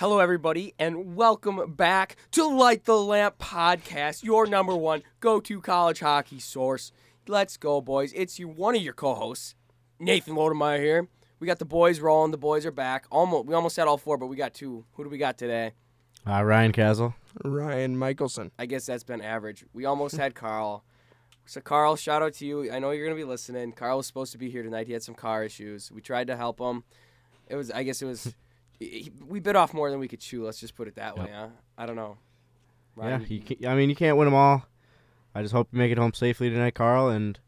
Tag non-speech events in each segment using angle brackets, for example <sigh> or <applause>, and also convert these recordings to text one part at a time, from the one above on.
Hello, everybody, and welcome back to Light the Lamp podcast, your number one go-to college hockey source. Let's go, boys! It's you, one of your co-hosts, Nathan Lodemeyer here. We got the boys rolling. The boys are back. Almost, we almost had all four, but we got two. Who do we got today? Uh, Ryan Castle. Ryan Michelson. I guess that's been average. We almost had Carl. So Carl, shout out to you. I know you're gonna be listening. Carl was supposed to be here tonight. He had some car issues. We tried to help him. It was, I guess, it was. He- we bit off more than we could chew. Let's just put it that way. Yep. Huh? I don't know. Yeah, Ryan, you can, I mean, you can't win them all. I just hope you make it home safely tonight, Carl. And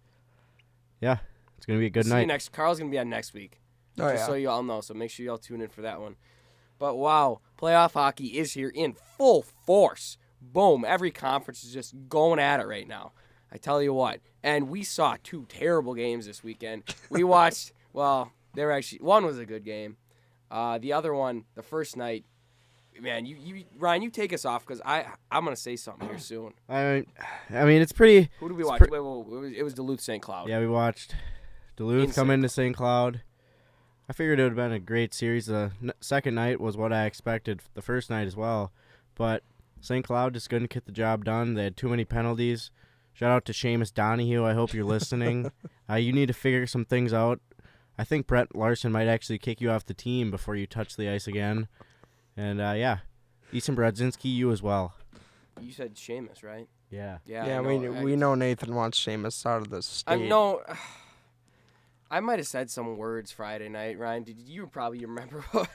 yeah, it's gonna be a good see you night. next. Carl's gonna be on next week. Oh just yeah. so you all know. So make sure you all tune in for that one. But wow, playoff hockey is here in full force. Boom! Every conference is just going at it right now. I tell you what. And we saw two terrible games this weekend. We <laughs> watched. well, they were actually one was a good game. Uh, the other one, the first night, man, you, you Ryan, you take us off because I I'm gonna say something here soon. <clears throat> I mean, I mean, it's pretty. Who did we watch? pre- wait, wait, wait, it was- it was Duluth St. Cloud. Yeah, we watched Duluth come Insane. into St. Cloud. I figured it would have been a great series. The n- second night was what I expected. The first night as well, but St. Cloud just couldn't get the job done. They had too many penalties. Shout out to Seamus Donohue. I hope you're listening. <laughs> uh, you need to figure some things out. I think Brett Larson might actually kick you off the team before you touch the ice again. And uh, yeah, Easton Brodzinski, you as well. You said Seamus, right? Yeah. Yeah. yeah, we know. We know Nathan wants Seamus out of the state. I know. <sighs> I might have said some words Friday night, Ryan. Did you probably remember? <laughs>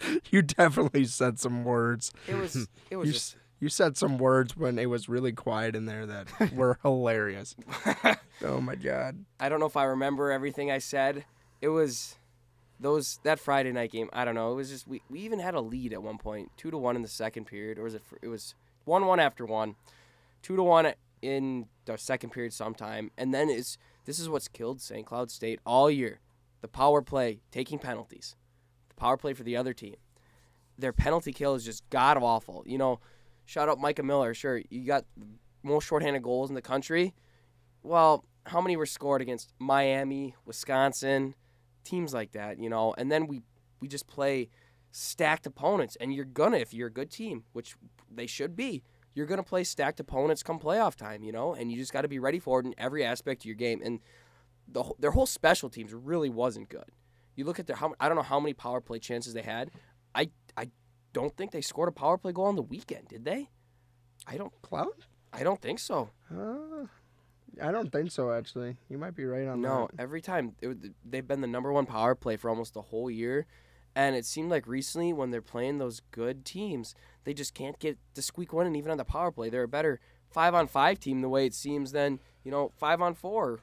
<laughs> You definitely said some words. it was. <laughs> It was You, just. you said some words when it was really quiet in there that were hilarious. Oh my god. I don't know if I remember everything I said. It was those that Friday night game. I don't know. It was just we, we even had a lead at one point, two to one in the second period, or was it? It was one one after one, two to one in the second period sometime, and then it's this is what's killed St. Cloud State all year, the power play taking penalties, the power play for the other team. Their penalty kill is just god awful. You know, shout out Micah Miller. Sure, you got most shorthanded goals in the country. Well, how many were scored against Miami, Wisconsin, teams like that, you know? And then we we just play stacked opponents and you're gonna if you're a good team, which they should be, you're gonna play stacked opponents come playoff time, you know? And you just got to be ready for it in every aspect of your game. And the their whole special teams really wasn't good. You look at their how I don't know how many power play chances they had. I I don't think they scored a power play goal on the weekend, did they? I don't Cloud? I don't think so. Uh, I don't think so. Actually, you might be right on No, that. every time it, they've been the number one power play for almost the whole year, and it seemed like recently when they're playing those good teams, they just can't get to squeak one in even on the power play. They're a better five on five team the way it seems than you know five on four,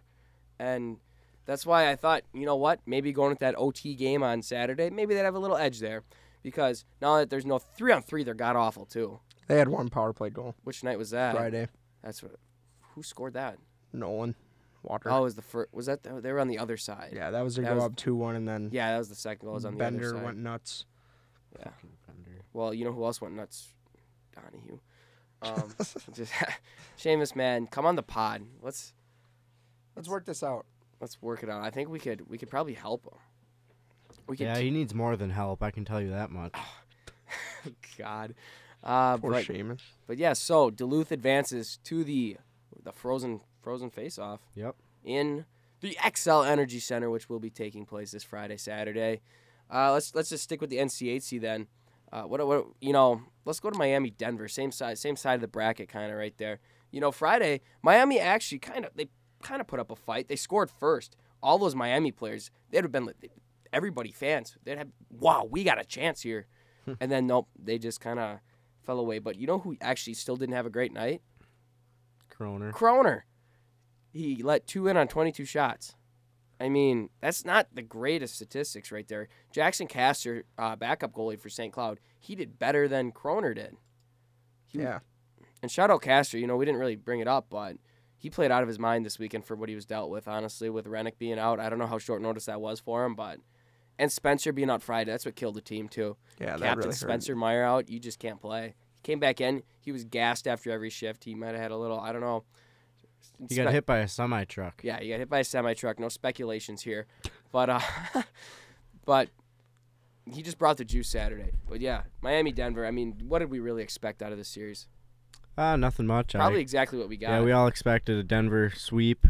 and that's why I thought you know what maybe going with that OT game on Saturday maybe they'd have a little edge there, because now that there's no three on three they're god awful too. They had one power play goal Which night was that? Friday. That's what. Who scored that? Nolan, Water. Oh, was the first. Was that the, they were on the other side? yeah, that was to that go was- up two one, and then Yeah, that was the second goal. Was on the Bender other side. went nuts. Yeah. Bender. Well, you know who else went nuts? Donohue. <laughs> Um, just <laughs> Seamus, man, come on the pod. Let's Let's work this out. let's work it out. I think we could we could probably help him. We could. Yeah, he needs more than help. I can tell you that much. <laughs> God. Uh, Poor but, Seamus. but yeah, so Duluth advances to the the frozen frozen face off. Yep. in the Xcel Energy Center, which will be taking place this Friday, Saturday. Uh, let's let's just stick with the NCHC then. Uh, what what you know? Let's go to Miami, Denver, same side same side of the bracket, kind of right there. You know, Friday Miami actually kind of they kind of put up a fight. They scored first. All those Miami players, they'd have been like, everybody fans. They'd have wow, we got a chance here, and then nope, they just kind of fell away. But you know who actually still didn't have a great night? Chrona. Chrona. He let two in on 22 shots. I mean, that's not the greatest statistics right there. Jaxon Castor, uh, backup goalie for St. Cloud, he did better than Chrona did. He- Yeah. And shout out Castor. You know, we didn't really bring it up, but he played out of his mind this weekend for what he was dealt with, honestly, with Hrenak being out. I don't know how short notice that was for him, but. And Spencer being out Friday, that's what killed the team, too. Yeah, that Captain really hurt. Spencer Meyer out, you just can't play. He came back in, he was gassed after every shift. He might have had a little, I don't know. He got Spe- hit by a semi truck. Yeah, you got hit by a semi truck. No speculations here, but uh, <laughs> but he just brought the juice Saturday. But yeah, Miami Denver. I mean, what did we really expect out of this series? Uh, nothing much. Probably I, exactly what we got. yeah, we all expected a Denver sweep,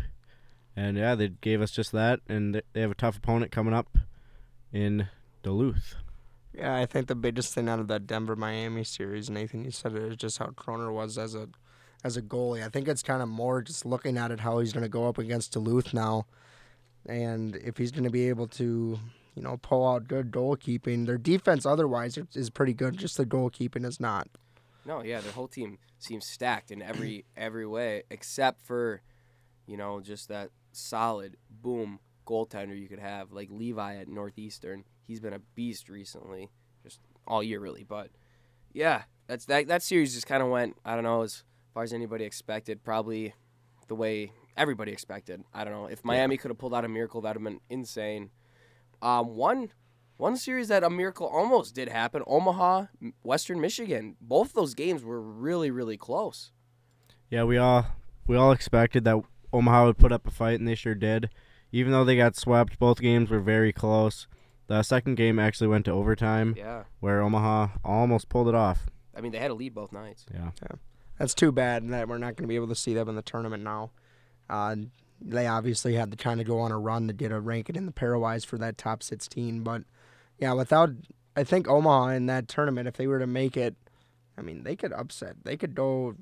and yeah, they gave us just that. And they have a tough opponent coming up in Duluth. Yeah, I think the biggest thing out of that Denver Miami series, Nathan, you said it is just how Chrona was as a as a goalie. I think it's kind of more just looking at it how he's going to go up against Duluth now, and if he's going to be able to, you know, pull out good goalkeeping. Their defense otherwise is- pretty good. Just the goalkeeping is not. No, yeah, their whole team seems stacked in every <clears throat> every way except for, you know, just that solid boom goaltender you could have like Levi at Northeastern. He's been a beast recently, just all year really. But yeah, that's that that series just kind of went. I don't know as far as anybody expected. Probably the way everybody expected. I don't know if Miami could have pulled out a miracle, that'd have been insane. Um, one one series that a miracle almost did happen Omaha, Western Michigan. Both those games were really, really close. Yeah, we all we all expected that Omaha would put up a fight, and they sure did. Even though they got swept, both games were very close. The second game actually went to overtime, Yeah. where Omaha almost pulled it off. I mean, they had a lead both nights. Yeah. Yeah. That's too bad that we're not going to be able to see them in the tournament now. Uh, they obviously had to kind of go on a run to get a ranking in the pairwise for that top 16. But yeah, without, I think Omaha in that tournament, if they were to make it, I mean, they could upset. They could go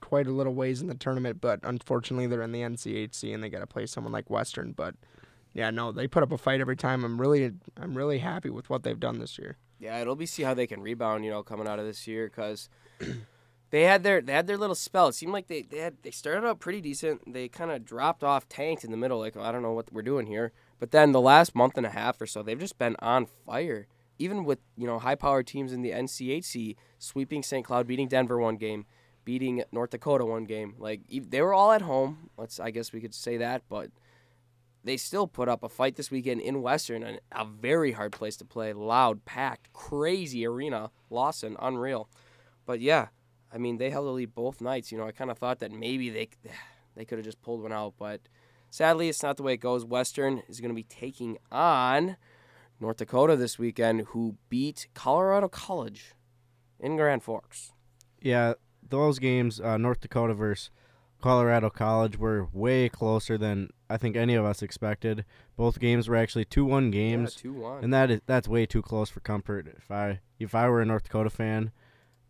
quite a little ways in the tournament, but unfortunately they're in the NCHC and they got to play someone like Western. But yeah, no, they put up a fight every time. I'm really, I'm really happy with what they've done this year. Yeah, it'll be see how they can rebound, you know, coming out of this year because they had their they had their little spell. It seemed like they they had they started out pretty decent. They kind of dropped off, tanked in the middle, like oh, I don't know what we're doing here. But then the last month and a half or so, they've just been on fire. Even with you know high powered teams in the NCHC sweeping St. Cloud, beating Denver one game, beating North Dakota one game. Like they were all at home. Let's I guess we could say that, but they still put up a fight this weekend in Western, a very hard place to play. Loud, packed, crazy arena. Lawson, unreal. But yeah, I mean, they held the lead both nights. You know, I kind of thought that maybe they <sighs> they could have just pulled one out, but sadly, it's not the way it goes. Western is going to be taking on North Dakota this weekend, who beat Colorado College in Grand Forks. Yeah, those games, uh, North Dakota versus Colorado College, were way closer than I think any of us expected. Both games were actually two-one games. two one. and that is that's way too close for comfort. If I if I were a North Dakota fan,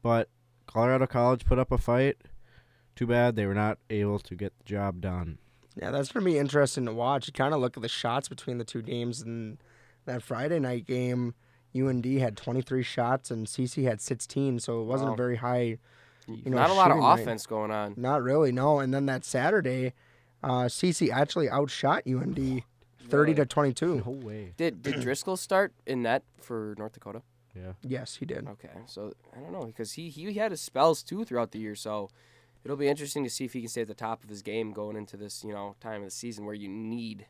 but Colorado College put up a fight. Too bad they were not able to get the job done. Yeah, that's gonna be interesting to watch. You kind of look at the shots between the two games, and that Friday night game, UND had 23 shots and CC had 16, so it wasn't Wow. a very high. You know, Not a lot of shooting night. offense going on. Not really, no. And then that Saturday, uh, CC actually outshot UND <sighs> 30 to 22. No way. Did did Driscoll start in net for North Dakota? Yeah. Yes, he did. Okay, so I don't know because he he had his spells too throughout the year, so it'll be interesting to see if he can stay at the top of his game going into this you know time of the season where you need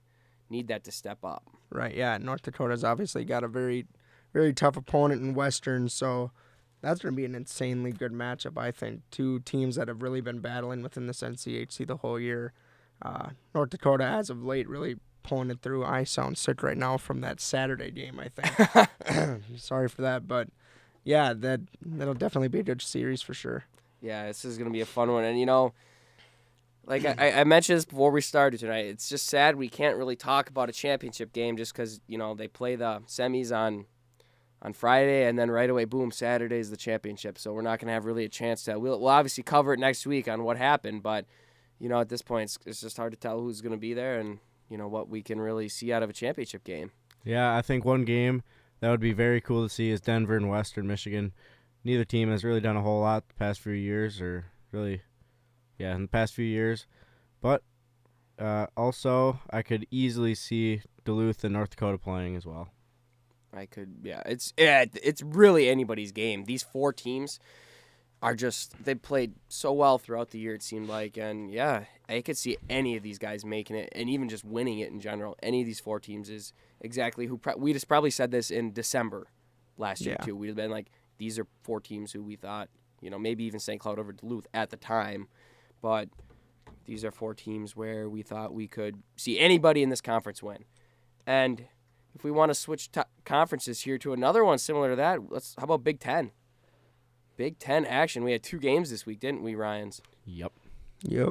need that to step up. Right. Yeah. North Dakota's obviously got a very, very tough opponent in Western, so that's going to be an insanely good matchup. I think two teams that have really been battling within this NCHC the whole year. Uh, North Dakota, as of late, really pulling it through. I sound sick right now from that Saturday game. I think. <laughs> <coughs> Sorry for that, but yeah, that that'll definitely be a good series for sure. Yeah, this is gonna be a fun one, and you know, like I, I mentioned this before we started tonight. It's just sad we can't really talk about a championship game just because you know they play the semis on on Friday, and then right away, boom, Saturday is the championship. So we're not gonna have really a chance to. We'll we'll obviously cover it next week on what happened, but you know at this point, it's, it's just hard to tell who's gonna be there and you know what we can really see out of a championship game. Yeah, I think one game that would be very cool to see is Denver and Western Michigan. Neither team has really done a whole lot the past few years, or really, yeah, in the past few years. But uh, also, I could easily see Duluth and North Dakota playing as well. I could, yeah. It's yeah, it's really anybody's game. These four teams are just they played so well throughout the year. It seemed like, and yeah, I could see any of these guys making it, and even just winning it in general. Any of these four teams is exactly who pro- we just probably said this in December last year Yeah. too. We'd have been like, these are four teams who we thought, you know, maybe even St. Cloud over Duluth at the time, but these are four teams where we thought we could see anybody in this conference win, and if we want to switch to conferences here to another one similar to that, let's how about Big Ten? Big Ten action. We had two games this week, didn't we, Ryan's? Yep. Yep.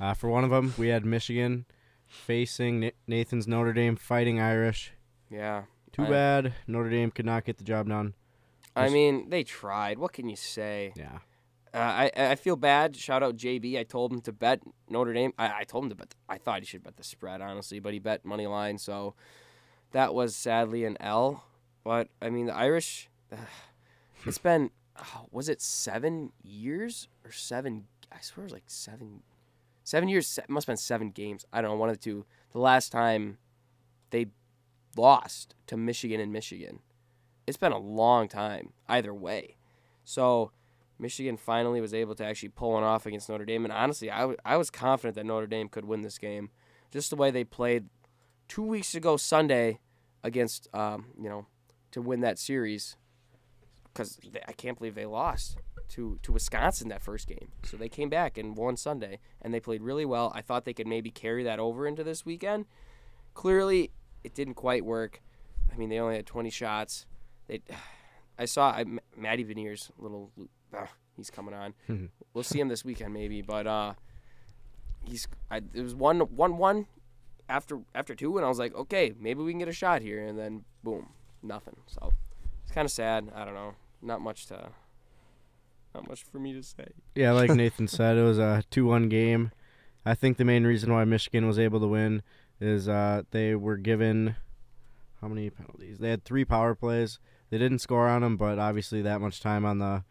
Uh, for one of them, we had Michigan facing Nathan's Notre Dame Fighting Irish. Yeah. Too I- bad Notre Dame could not get the job done. I mean, they tried. What can you say? Yeah. Uh, I I feel bad. Shout out JB. I told him to bet Notre Dame. I, I told him to bet. I thought he should bet the spread, honestly, but he bet money line. So that was sadly an L. But I mean, the Irish. <sighs> it's been. Oh, was it seven years or seven? I swear it was like seven. Seven years. se- Must have been seven games. I don't know. One of the two. The last time they lost to Michigan and Michigan. It's been a long time either way. So Michigan finally was able to actually pull one off against Notre Dame. And honestly, I, w- I was confident that Notre Dame could win this game. Just the way they played two weeks ago Sunday against, um, you know, to win that series. Because I can't believe they lost to, to Wisconsin that first game. So they came back and won Sunday, and they played really well. I thought they could maybe carry that over into this weekend. Clearly, it didn't quite work. I mean, they only had 20 shots. They, <sighs> I saw I, Matty Veneers, little, uh, he's coming on. <laughs> we'll see him this weekend maybe, but uh, he's. I, it was one one one after after two, and I was like, okay, maybe we can get a shot here, and then boom, nothing. So it's kind of sad. I don't know. Not much to. Not much for me to say. Yeah, like <laughs> Nathan said, it was a 2 1 game. I think the main reason why Michigan was able to win is uh, they were given how many penalties? They had three power plays. They didn't score on them, but obviously that much time on the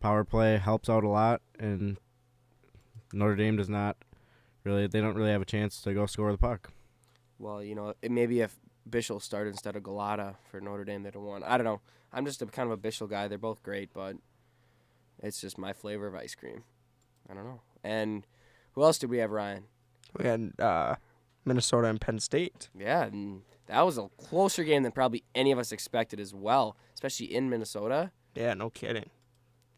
power play helps out a lot. And Notre Dame does not really, they don't really have a chance to go score the puck. Well, you know, it maybe if Bischel started instead of Galajda for Notre Dame, they'd have won. I don't know. I'm just a kind of a Bischel guy. They're both great, but it's just my flavor of ice cream. I don't know. And who else did we have, Ryan? We had uh, Minnesota and Penn State. Yeah, and that was a closer game than probably any of us expected as well, especially in Minnesota. Yeah, no kidding.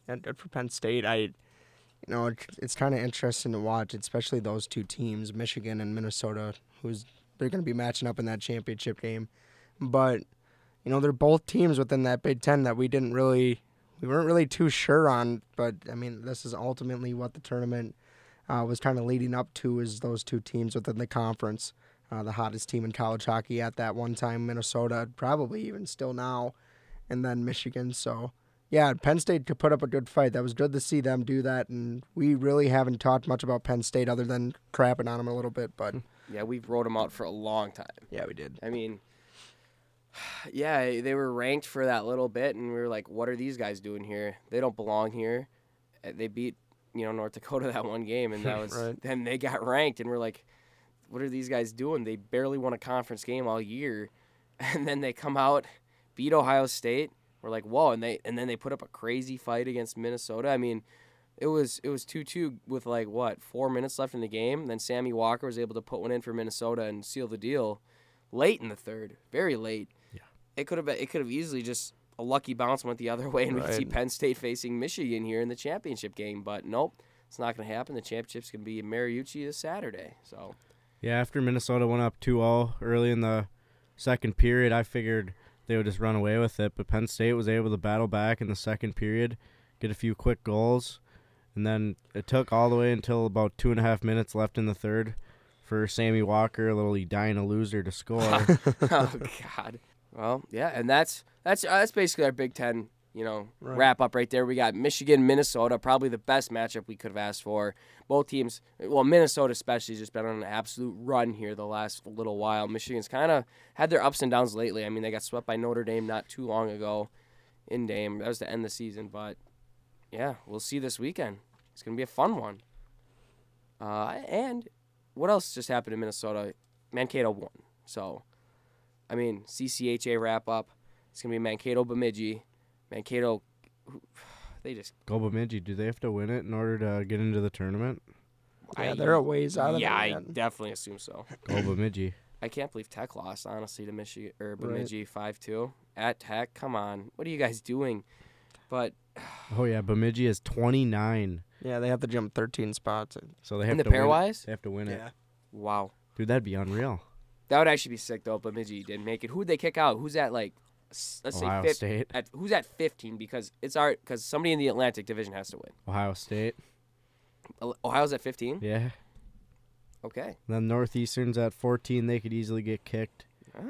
And good for Penn State. I, you know, it, it's kind of interesting to watch, especially those two teams, Michigan and Minnesota, who's they're going to be matching up in that championship game. But you know, they're both teams within that Big Ten that we didn't really, we weren't really too sure on. But I mean, this is ultimately what the tournament uh, was kind of leading up to is those two teams within the conference. Uh, the hottest team in college hockey at that one time, Minnesota, probably even still now, and then Michigan. So, yeah, Penn State could put up a good fight. That was good to see them do that, and we really haven't talked much about Penn State other than crapping on them a little bit. But Yeah, we've wrote them out for a long time. yeah, we did. I mean, <sighs> yeah, they were ranked for that little bit, and we were like, what are these guys doing here? They don't belong here. Uh, They beat, you know, North Dakota <laughs> that one game, and that <laughs> was Right. then they got ranked, and we're like, what are these guys doing? They barely won a conference game all year, <laughs> and then they come out, beat Ohio State. We're like, whoa, and they and then they put up a crazy fight against Minnesota. I mean, it was it was two two with like what four minutes left in the game. Then Sammy Walker was able to put one in for Minnesota and seal the deal late in the third, very late. Yeah. It could have been. It could have easily just a lucky bounce went the other way, and we could see Penn State facing Michigan here in the championship game. But nope, it's not going to happen. The championship's going to be in Mariucci this Saturday. So Yeah, after Minnesota went up 2 0 early in the second period, I figured they would just run away with it. But Penn State was able to battle back in the second period, get a few quick goals. And then it took all the way until about two and a half minutes left in the third for Sammy Walker, a little dying a loser, to score. <laughs> <laughs> oh God. Well, yeah, and that's that's uh, that's basically our Big Ten, you know, Right. wrap up right there. We got Michigan, Minnesota, probably the best matchup we could have asked for. Both teams, well, Minnesota especially, has just been on an absolute run here the last little while. Michigan's kind of had their ups and downs lately. I mean, they got swept by Notre Dame not too long ago in Dame. That was to end of the season, but yeah, we'll see this weekend. It's gonna be a fun one. Uh, and what else just happened in Minnesota? Mankato won. So, I mean, CCHA wrap up. It's gonna be Mankato Bemidji. Mankato, <sighs> they just Go Bemidji, do they have to win it in order to get into the tournament? Yeah, I- they're a ways out of Yeah, it. I definitely assume so. Go Bemidji. I can't believe Tech lost honestly to Michigan or Bemidji five two at Tech. Come on, what are you guys doing? But Oh, yeah, Bemidji is 29. Yeah, they have to jump 13 spots. So they have in the to win it. pairwise, They have to win it. wow, Dude, that'd be unreal. That would actually be sick though. But Bemidji didn't make it. Who'd they kick out? Who's at like? s- Let's Ohio say fif- State. At, who's at 15? Because it's our because somebody in the Atlantic Division has to win. Ohio State. O- Ohio's at 15. Yeah. Okay. Then Northeastern's at 14. They could easily get kicked. Uh,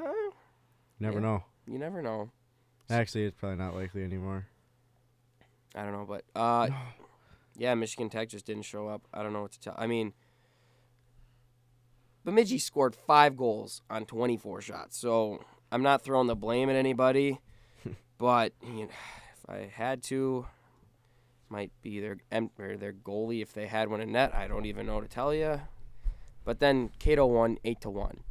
Never Yeah. know. you never know. Actually, it's probably not likely anymore. I don't know, but uh, <sighs> yeah, Michigan Tech just didn't show up. I don't know what to tell. I mean, Bemidji scored five goals on 24 shots, so I'm not throwing the blame at anybody, <laughs> but you know, if I had to, might be their or their goalie if they had one in net. I don't even know to tell you. But then Cato won eight to one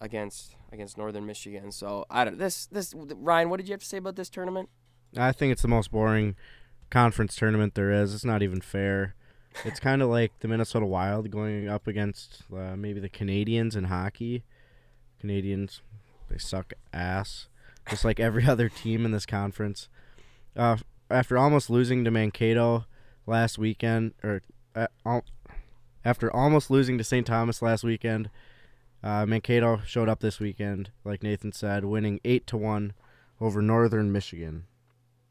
against against Northern Michigan. So I don't this this Ryan. What did you have to say about this tournament? I think it's the most boring conference tournament there is. It's not even fair. It's kind of like the Minnesota Wild going up against uh, maybe the Canadiens in hockey. Canadiens, they suck ass, just like every <laughs> other team in this conference. Uh, after almost losing to Mankato last weekend, or uh, after almost losing to St. Thomas last weekend, uh, Mankato showed up this weekend, like Nathan said, winning eight to one over Northern Michigan.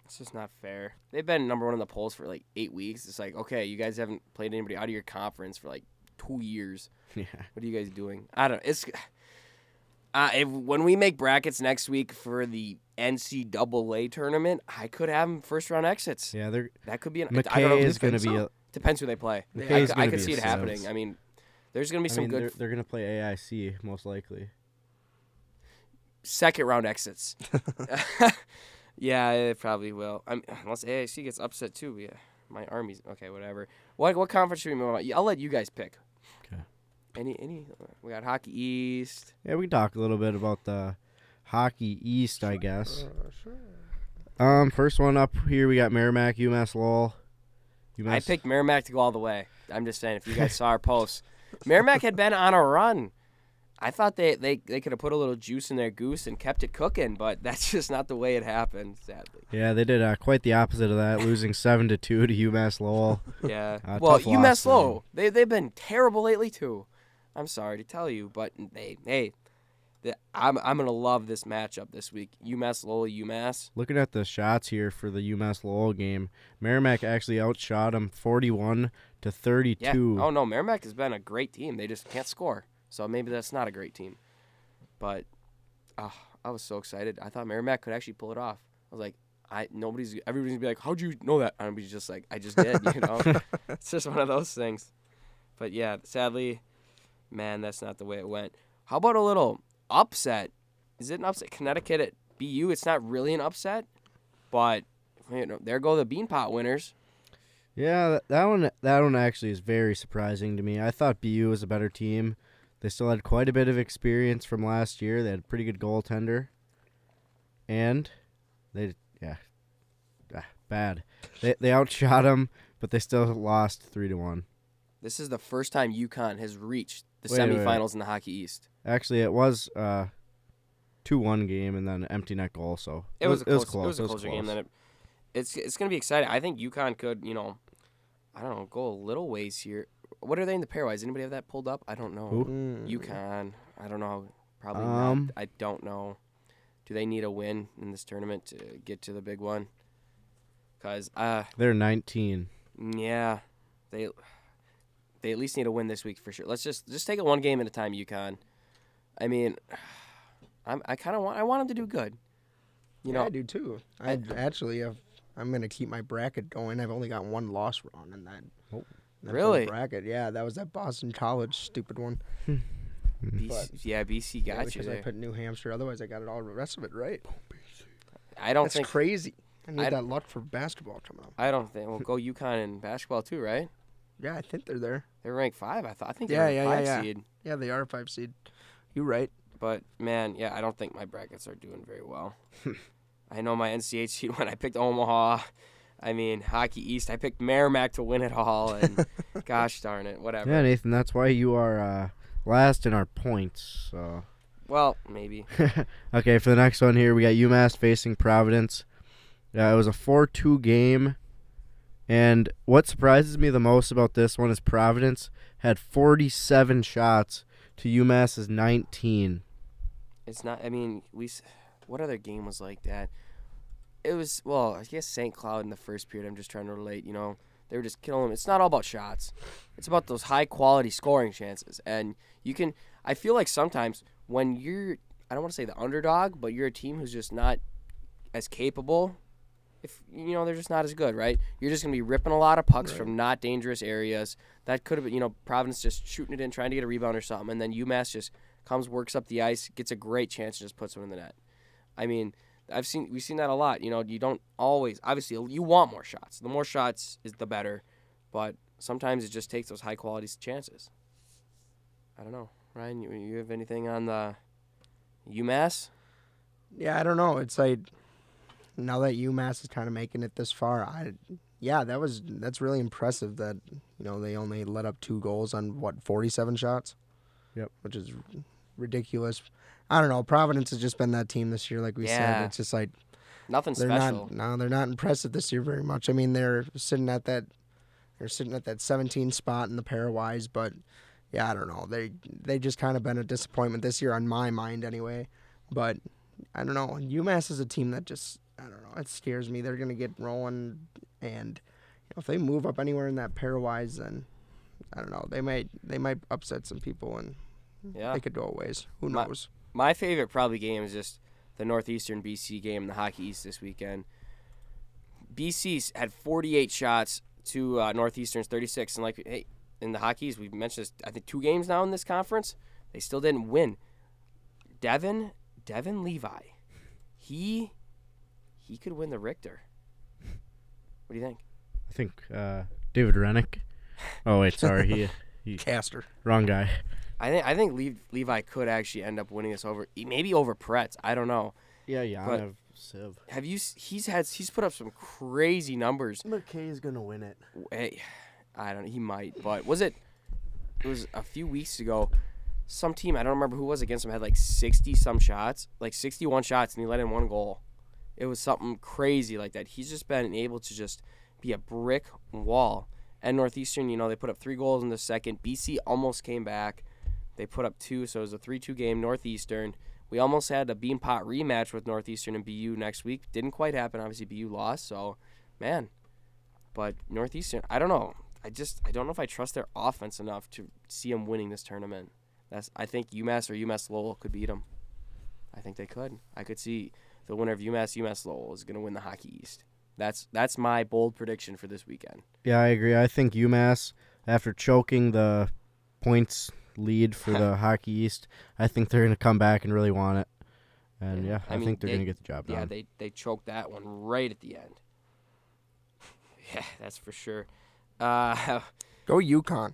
It's just not fair. They've been number one in the polls for like eight weeks. It's like, okay, you guys haven't played anybody out of your conference for like two years. <laughs> Yeah. What are you guys doing? I don't. It's uh, <sighs> if, when we make brackets next week for the NCAA tournament, I could have them first round exits. Yeah, they're That could be an. I don't know. McKay is going to be so? a. Depends who they play. I, McKay's I gonna could see it happening. I mean, there's going to be I some mean, good they're, they're going to play AIC most likely. second round exits. <laughs> <laughs> yeah, it probably will. I'm, <sighs> unless AIC gets upset too. Yeah, my army's okay. Whatever. What what conference should we move on? I'll let you guys pick. Okay. Any any? We got Hockey East. Yeah, we can talk a little bit about the hockey East, I guess. Sure. Um, first one up here, we got Merrimack, UMass Lowell. UMass, I picked Merrimack to go all the way. I'm just saying, if you guys saw our posts, Merrimack had been on a run. I thought they, they, they could have put a little juice in their goose and kept it cooking, but <laughs> that's just not the way it happened, sadly. Yeah, they did uh, quite the opposite of that, losing <laughs> seven to two to UMass Lowell. <laughs> Yeah. Uh, well, UMass Lowell, they they've been terrible lately too. I'm sorry to tell you, but they hey, the, I'm I'm gonna love this matchup this week. UMass Lowell, UMass. Looking at the shots here for the UMass Lowell game, Merrimack actually outshot them 41 to 32. Yeah. 32. Oh no, Merrimack has been a great team. They just can't score, so maybe that's not a great team. But oh, I was so excited. I thought Merrimack could actually pull it off. I was like, I nobody's everybody's gonna be like, how'd you know that? And I'm be just like, I just did. You know, <laughs> it's just one of those things. But yeah, sadly, man, that's not the way it went. How about a little upset? Is it an upset? Connecticut at BU. It's not really an upset, but you know, there go the Beanpot winners. Yeah, that one that one actually is very surprising to me. I thought BU was a better team. They still had quite a bit of experience from last year. They had a pretty good goaltender, and they yeah, ah, bad. They they outshot them, but they still lost three to one. This is the first time UConn has reached the Wait, wait, wait. semifinals in the Hockey East. Actually, it was uh, two one game and then an empty net goal. So It, was, a close, close. It was a closer game than it. It's it's gonna be exciting. I think UConn could you know, I don't know, go a little ways here. What are they in the pairwise? Anybody have that pulled up? I don't know. Who? Mm. UConn. I don't know. Probably Um, not. I don't know. Do they need a win in this tournament to get to the big one? Cause uh They're nineteen. yeah, they they at least need a win this week for sure. Let's just just take it one game at a time, UConn. I mean, <sighs> I'm I kind of want I want them to do good. You yeah, know, I do too. I actually have. I'm gonna keep my bracket going. I've only got one loss wrong and that. Oh. That Really? bracket? Yeah, that was that Boston College stupid one. BC, But- yeah, BC Yeah, got you because I put New Hampshire. Otherwise, I got it all the rest of it right. I don't That's think crazy. I need I- that luck for basketball coming up. I don't think we'll go UConn in basketball too, right? Yeah, I think they're there. They're ranked five. I thought. I think Yeah, they're yeah, five yeah, yeah. seed. Yeah, they are a five seed. You right. But man, yeah, I don't think my brackets are doing very well. <laughs> I know my NCHC <laughs> when I picked Omaha. I mean, Hockey East. I picked Merrimack to win it all, and <laughs> gosh darn it, whatever. Yeah, Nathan. That's why you are uh, last in our points. So. Well, maybe. <laughs> okay, for the next one here, we got UMass facing Providence. Uh, it was a 4 2 game. And what surprises me the most about this one is Providence had 47 shots to UMass's 19. It's not. I mean, we. What other game was like that? It was well, I guess St. Cloud in the first period. I'm just trying to relate. You know, they were just killing them. It's not all about shots. It's about those high quality scoring chances. And you can. I feel like sometimes when you're, I don't want to say the underdog, but you're a team who's just not as capable. If you know they're just not as good, right? You're just gonna be ripping a lot of pucks from not dangerous areas. That could have been, you know, Providence just shooting it in, trying to get a rebound or something, and then UMass just comes, works up the ice, gets a great chance, and just puts one in the net. I mean, I've seen we've seen that a lot. You know, you don't always obviously you want more shots. The more shots is the better, but sometimes it just takes those high quality chances. I don't know, Ryan. You, you have anything on the UMass? Yeah, I don't know. It's like now that UMass is kind of making it this far, I yeah, that was that's really impressive that you know they only let up two goals on what 47 shots. Yep. Which is ridiculous. I don't know. Providence has just been that team this year like we Yeah. said. It's just like Nothing they're special. not no, they're not impressive this year very much. I mean, they're sitting at that they're sitting at that 17 spot in the pairwise, but yeah, I don't know. They they just kind of been a disappointment this year on my mind anyway. But I don't know. UMass is a team that just I don't know. It scares me. They're gonna get rolling, and you know, if they move up anywhere in that pairwise, then I don't know. They might they might upset some people and yeah. they could go a ways. Who My- knows? My favorite probably game is just the Northeastern BC game, in the Hockey East this weekend. BC 's had 48 shots to uh, Northeastern's 36, and like hey, in the Hockey East, we've mentioned this. I think two games now in this conference, they still didn't win. Devon Devon Levi, he he could win the Richter. What do you think? I think uh, David Hrenak. Oh wait, sorry, he, he <laughs> Castor. wrong guy. I think I think Le- Levi could actually end up winning this over maybe over Pretz. I don't know. Yeah, yeah. But- Civ. Have you? He's had he's put up some crazy numbers. McKay is gonna win it. Hey, I don't. He might, but was it? It was a few weeks ago. Some team I don't remember who was against him had like sixty some shots, like sixty one shots, and he let in one goal. It was something crazy like that. He's just been able to just be a brick wall. And Northeastern, you know, they put up three goals in the second. BC almost came back. They put up two, so it was a three-two game. Northeastern. We almost had a Beanpot rematch with Northeastern and BU next week. Didn't quite happen. Obviously, BU lost. So, man, but Northeastern, I don't know. I just I don't know if I trust their offense enough to see them winning this tournament. That's I think UMass or UMass Lowell could beat them. I think they could. I could see the winner of UMass UMass Lowell is going to win the Hockey East. That's that's my bold prediction for this weekend. Yeah, I agree. I think UMass, after choking the points lead for <laughs> the Hockey East, I think they're gonna come back and really want it. And Yeah, yeah, I I, mean, think they're they- gonna get the job done. Yeah, they they choked that one right at the end. <laughs> Yeah, that's for sure. Uh, <laughs> Go UConn.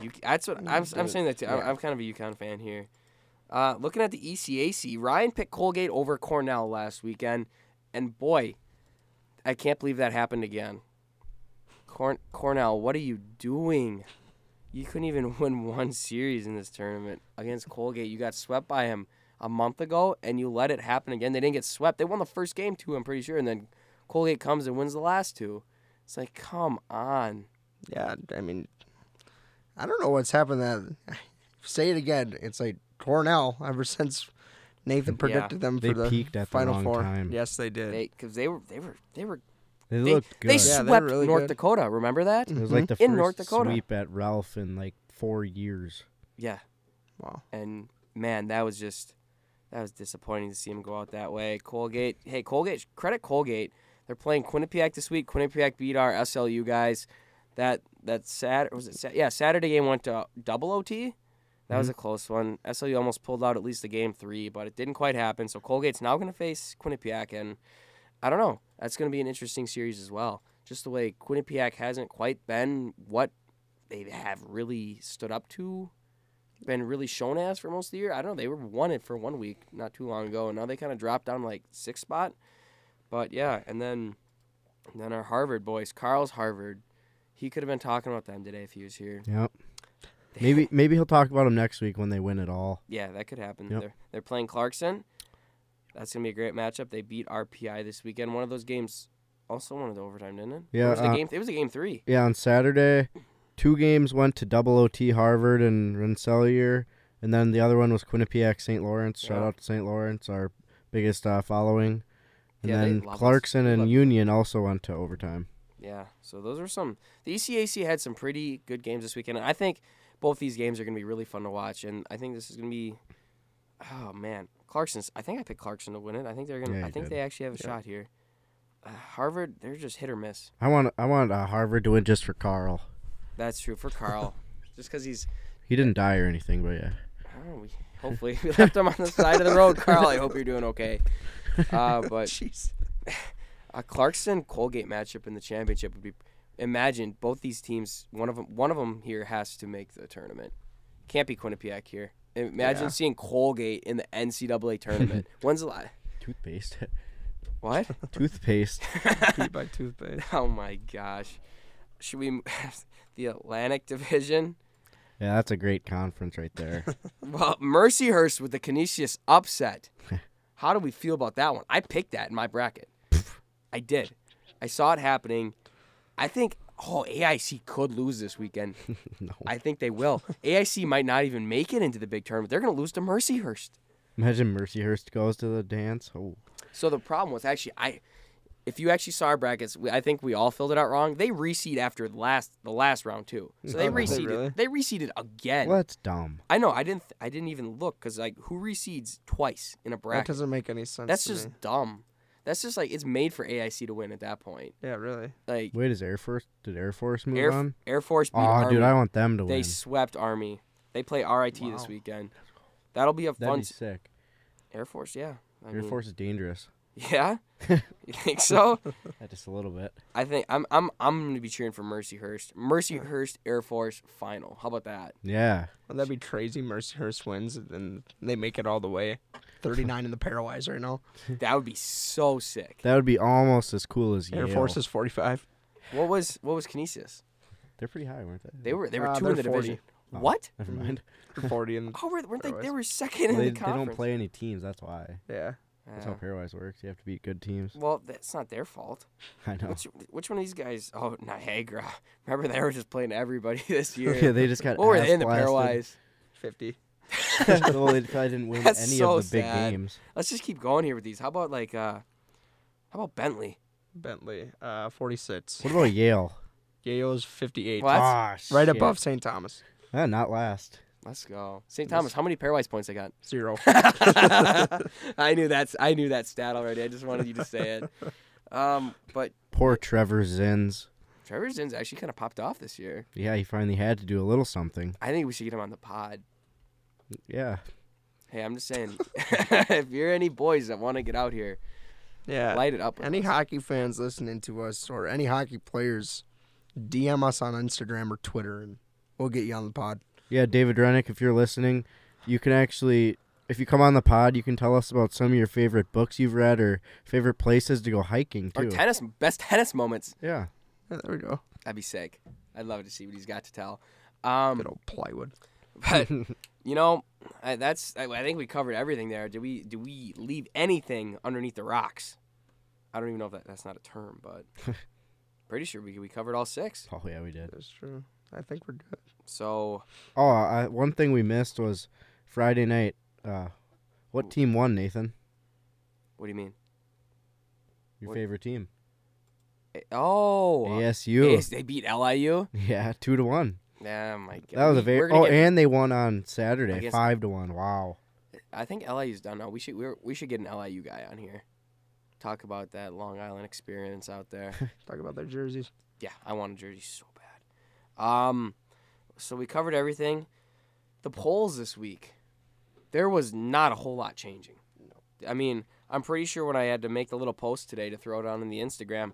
You, that's what I'm, I'm saying that too. I'm, Yeah. I'm kind of a UConn fan here. Uh, looking at the ECAC, Ryan picked Colgate over Cornell last weekend, and boy, I can't believe that happened again. Corn- Cornell, what are you doing? You couldn't even <laughs> win one series in this tournament against Colgate. You got swept by him a month ago, and you let it happen again. They didn't get swept. They won the first game too, I'm pretty sure, and then Colgate comes and wins the last two. It's like, come on. Yeah, I mean, I don't know what's happened. That <laughs> say it again. It's like Cornell ever <laughs> since Nathan predicted them for They the peaked at the final wrong four. time. Yes, they did. They because they were they were they were They, they, looked good. they Yeah, swept really North good. Dakota. Remember that? it was mm-hmm. like the In first North Dakota. sweep at Ralph in like four years. Yeah, wow. and man, that was just that was disappointing to see him go out that way. Colgate, hey Colgate, credit Colgate. They're playing Quinnipiac this week. Quinnipiac beat our SLU guys. That that Sat was it? Sat- yeah, Saturday game went to double OT. That was mm-hmm. a close one. SLU almost pulled out at least the game three, but it didn't quite happen. So Colgate's now going to face Quinnipiac, and I don't know. That's going to be an interesting series as well. Just the way Quinnipiac hasn't quite been what they have really stood up to, been really shown as for most of the year. I don't know. They were won it for one week not too long ago, and now they kind of dropped down like sixth spot. But yeah, and then and then our Harvard boys, Carl's Harvard. He could have been talking about them today if he was here. Yep. Maybe maybe he'll talk about them next week when they win it all. Yeah, that could happen. Yep. They're they're playing Clarkson. That's gonna be a great matchup. They beat RPI this weekend. One of those games also one of the overtime, didn't it? Yeah, Or was it, uh, the game, it was a game three. Yeah, on Saturday, two games went to double OT Harvard and Rensselaer, And then the other one was Quinnipiac St. Lawrence. Shout Yeah. out to St. Lawrence, our biggest uh, following. And Yeah, then love us. Clarkson and Union also went to overtime. Yeah, so those are some. The ECAC had some pretty good games this weekend. and I think both these games are going to be really fun to watch, and I think this is going to be. Oh man, Clarkson's. I think I picked Clarkson to win it. I think they're going. to Yeah, I think did. they actually have a Yeah. shot here. Uh, Harvard, they're just hit or miss. I want I want uh, Harvard to win just for Carl. That's true for Carl, <laughs> just because he's. He didn't die or anything, but yeah. I know, we, hopefully we <laughs> left him on the side of the road, Carl. I hope you're doing okay. Uh, <laughs> but Jeez. a Clarkson Colgate matchup in the championship would be. Imagine both these teams. One of them. One of them here has to make the tournament. Can't be Quinnipiac here. Imagine Yeah. seeing Colgate in the NCAA tournament. <laughs> When's the last? Toothpaste. What? <laughs> Toothpaste. <laughs> Beat by toothpaste. Oh my gosh. Should we? m- the Atlantic Division. Yeah, that's a great conference right there. Well, Mercyhurst with the Canisius upset. How do we feel about that one? I picked that in my bracket. I did. I saw it happening. I think oh AIC could lose this weekend. <laughs> no. I think they will. AIC might not even make it into the big tournament. They're going to lose to Mercyhurst. Imagine Mercyhurst goes to the dance. Oh, So the problem was actually I if you actually saw our brackets, we, I think we all filled it out wrong. They reseed after the last the last round too. So they <laughs> Oh, reseeded. really? They reseeded again. well, that's dumb. I know. I didn't. I didn't even look because like who reseeds twice in a bracket? That doesn't make any sense. That's to just me. dumb. That's just like it's made for AIC to win at that point. yeah, really. Like Wait, is Air Force? Did Air Force move Air on? Air Force beat Oh, Army. dude, I want them to they win. They swept Army. They play RIT this weekend. That'll be a That'd fun be sick. Air Force. Yeah. I Air mean, Force is dangerous. <laughs> Yeah. <laughs> you think so? <laughs> Just a little bit. I think I'm I'm I'm gonna be cheering for Mercyhurst. Mercyhurst Air Force final. How about that? Yeah. Well, that'd be crazy. Mercyhurst wins, and they make it all the way. 39 in the pairwise right now. <laughs> That would be so sick. That would be almost as cool as Air Yale. Force is 45. What was what was Canisius? They're pretty high, weren't they? They were they were Uh, two in the they're 40. division. Oh, What? Never mind. 40 in. <laughs> Oh, were- weren't they? They Pairwise. were second in they, the they conference. don't play any teams. That's why. Yeah. That's how pairwise works. You have to beat good teams. well, that's not their fault. <laughs> I know. Which which one of these guys? Oh, Niagara. Remember they were just playing everybody this year. yeah, they just got. what were ass in the blasted. pairwise? 50. Well, they probably didn't win That's any so of the big sad. games. Let's just keep going here with these. How about like uh, how about Bentley? Bentley, uh, 46. What about Yale? Yale's 58. Well, Ah, right shit. above St. Thomas. Ah, not last. Let's go. St. Thomas. How many pairwise points they got? Zero. <laughs> I knew that's I knew that stat already. I just wanted you to say it. <laughs> Um, but Poor Trevor Zins. Trevor Zinn's actually kind of popped off this year. Yeah, he finally had to do a little something. I think we should get him on the pod. Yeah. Hey, I'm just saying, <laughs> if you're any boys that want to get out here, yeah. light it up. Any us. hockey fans listening to us or any hockey players, DM us on Instagram or Twitter and we'll get you on the pod. Yeah, David Hrenak, if you're listening, you can actually, if you come on the pod, you can tell us about some of your favorite books you've read or favorite places to go hiking, too. Or tennis, best tennis moments. yeah. Yeah, there we go. That'd be sick. I'd love to see what he's got to tell. Um, Good old plywood. but <laughs> you know, I, that's I, I think we covered everything there. Did we? Do we leave anything underneath the rocks? I don't even know if that, that's not a term, but <laughs> pretty sure we we covered all six. Oh, yeah, we did. That's true. I think we're good. So Oh, I, one thing we missed was Friday night. Uh, what team won, Nathan? what do you mean? Your What- favorite team? Eh, Oh, ASU. yes, they beat LIU. <laughs> Yeah, two to one. Oh my god, That was a very. Oh, and they won on Saturday, guess- five to one. Wow. I think LIU's done now. We should we're, we should get an LIU guy on here. Talk about that Long Island experience out there. <laughs> Talk about their jerseys. yeah, I want a jersey so bad. Um, so we covered everything. The polls this week, there was not a whole lot changing. I mean, I'm pretty sure when I had to make the little post today to throw it on in the Instagram,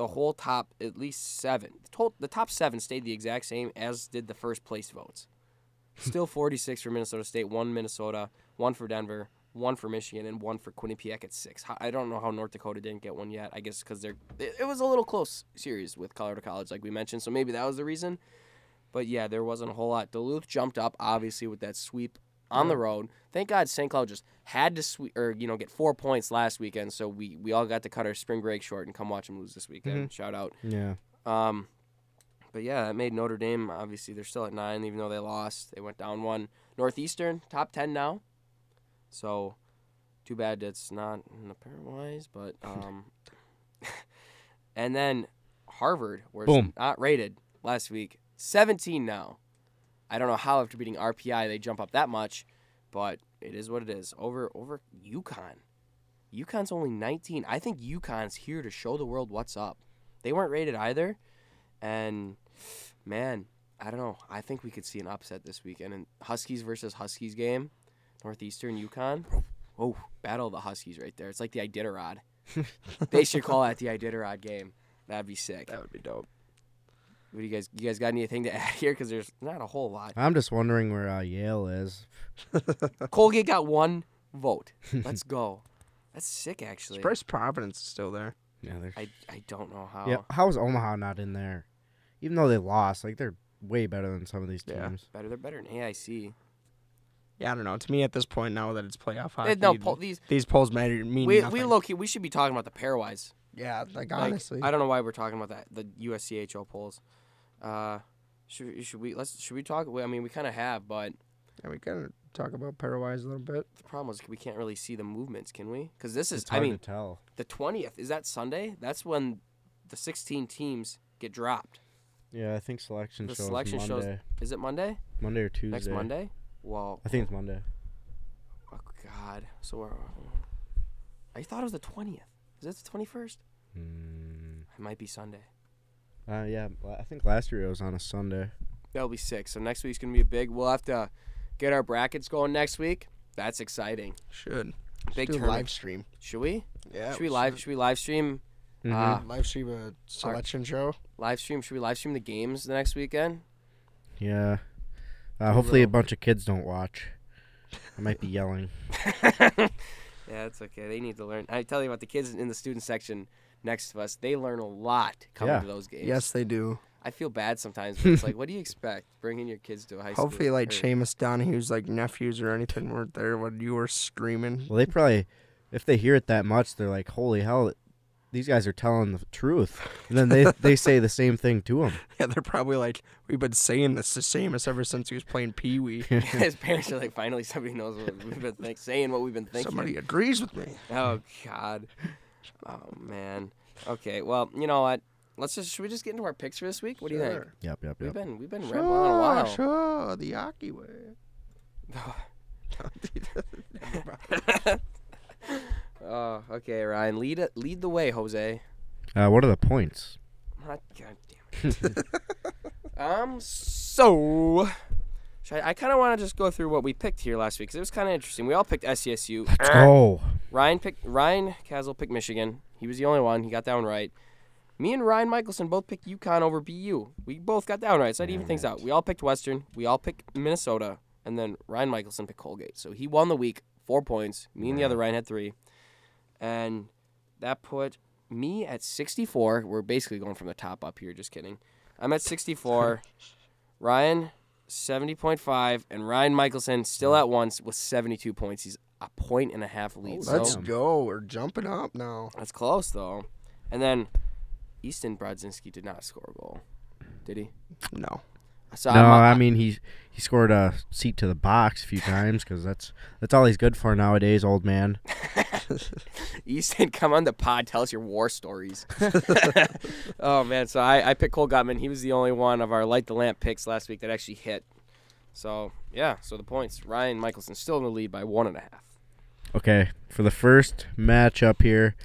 the whole top at least seven, the, to- the top seven stayed the exact same as did the first place votes. Still 46 for Minnesota State, one Minnesota, one for Denver, one for Michigan, and one for Quinnipiac at six. I don't know how North Dakota didn't get one yet. I guess because they're it was a little close series with Colorado College, like we mentioned, so maybe that was the reason. But yeah, there wasn't a whole lot. Duluth jumped up obviously with that sweep on the road. Thank God St. Cloud just had to sweep or you know get four points last weekend, so we we all got to cut our spring break short and come watch them lose this weekend. Shout out. Yeah. Um, but yeah, that made Notre Dame obviously they're still at nine, even though they lost. They went down one. Northeastern top ten now. So, too bad it's not in the pairwise, but <laughs> um, <laughs> and then Harvard was Boom. not rated last week. Seventeen now. I don't know how after beating RPI they jump up that much, but it is what it is. Over over UConn. UConn's only 19. I think UConn's here to show the world what's up. They weren't rated either, and man, I don't know. I think we could see an upset this weekend. And Huskies versus Huskies game, Northeastern UConn. Oh, battle of the Huskies right there. It's like the Iditarod. <laughs> they should call that the Iditarod game. That'd be sick. That would be dope. What do you guys? You guys got anything to <laughs> add here? Because there's not a whole lot. I'm just wondering where uh, Yale is. <laughs> Colgate got one vote. <laughs> Let's go. That's sick, actually. Surprised Providence is still there. Yeah, they're. I, I don't know how. Yeah, how is Omaha not in there? Even though they lost, like they're way better than some of these teams. Yeah. teams. Better, they're better than AIC. Yeah, I don't know. To me, at this point now that it's playoff hockey, no, po- these these polls matter mean we nothing. we low key we should be talking about the pairwise. yeah, like Like, honestly, I don't know why we're talking about that. The USCHO polls. Uh, should should we let's should we talk? I mean, we kind of have, but yeah, we can talk about Pairwise a little bit. the problem is we can't really see the movements, can we? Because this is It's I mean to tell. the twentieth is that Sunday. That's when the sixteen teams get dropped. Yeah, I think selection The shows selection shows- Is it Monday? Monday or Tuesday. Next Monday? Well, I think it's Monday. oh God. So we're, I thought it was the twentieth. Is it the twenty first? Mm, It might be Sunday. Uh, yeah, I think last year it was on a Sunday. That'll be sick. So next week's gonna be a big. We'll have to get our brackets going next week. That's exciting. Should Big do a tournament. live stream. Should we? Yeah, should we live? Should we live stream? Mhm. Uh, live stream a selection show? live stream. Should we live stream the games the next weekend? yeah. Uh, hopefully, a bunch of kids don't watch. I might be yelling. <laughs> Yeah, it's okay. They need to learn. I tell you about the kids in the student section next to us, they learn a lot coming Yeah. to those games. Yes, they do. I feel bad sometimes, but it's like, what do you expect? Bringing your kids to a high school. Hopefully, like or- Seamus Donohue's like nephews or anything weren't there when you were screaming. Well, they probably, if they hear it that much, they're like, "Holy hell, these guys are telling the truth." And then they they say the same thing to them. <laughs> Yeah, they're probably like, we've been saying this to Seamus ever since he was playing Pee Wee. <laughs> His parents are like, finally, somebody knows what we've been think- saying, what we've been thinking. Somebody agrees with me. Oh God. Oh man. Okay. Well, you know what? Let's just should we just get into our picks for this week? What do you think? Sure. Yep, yep, We've yep. been we've been rambling on a while. Sure, sure, the Aki way. <laughs> Oh, okay, Ryan. Lead it. Lead the way, Jose. Uh, what are the points? God damn it. <laughs> um. So, should I, I kind of want to just go through what we picked here last week because it was kind of interesting. We all picked SCSU. Let's eh. go. Ryan picked Ryan Castle picked Michigan. He was the only one. He got that one right. Me and Ryan Michelson both picked UConn over BU. We both got that one right. So that even things out. We all picked Western. We all picked Minnesota, and then Ryan Michelson picked Colgate. So he won the week, four points. Me and the other Ryan had three, and that put me at 64. We're basically going from the top up here. Just kidding. I'm at 64. <laughs> Ryan 70.5, and Ryan Michelson still at once with 72 points. He's a point and a half lead. so Let's go. We're jumping up now. that's close though. And then Easton Brodzinski did not score a goal, did he? No. So no, I mean he he scored a seat to the box a few times because that's that's all he's good for nowadays, old man. <laughs> Easton, come on the pod, tell us your war stories. <laughs> oh man, so I, I picked Cole Guttman. He was the only one of our light the lamp picks last week that actually hit. So yeah, so the points. Ryan Michelson still in the lead by one and a half. Okay, for the first matchup here,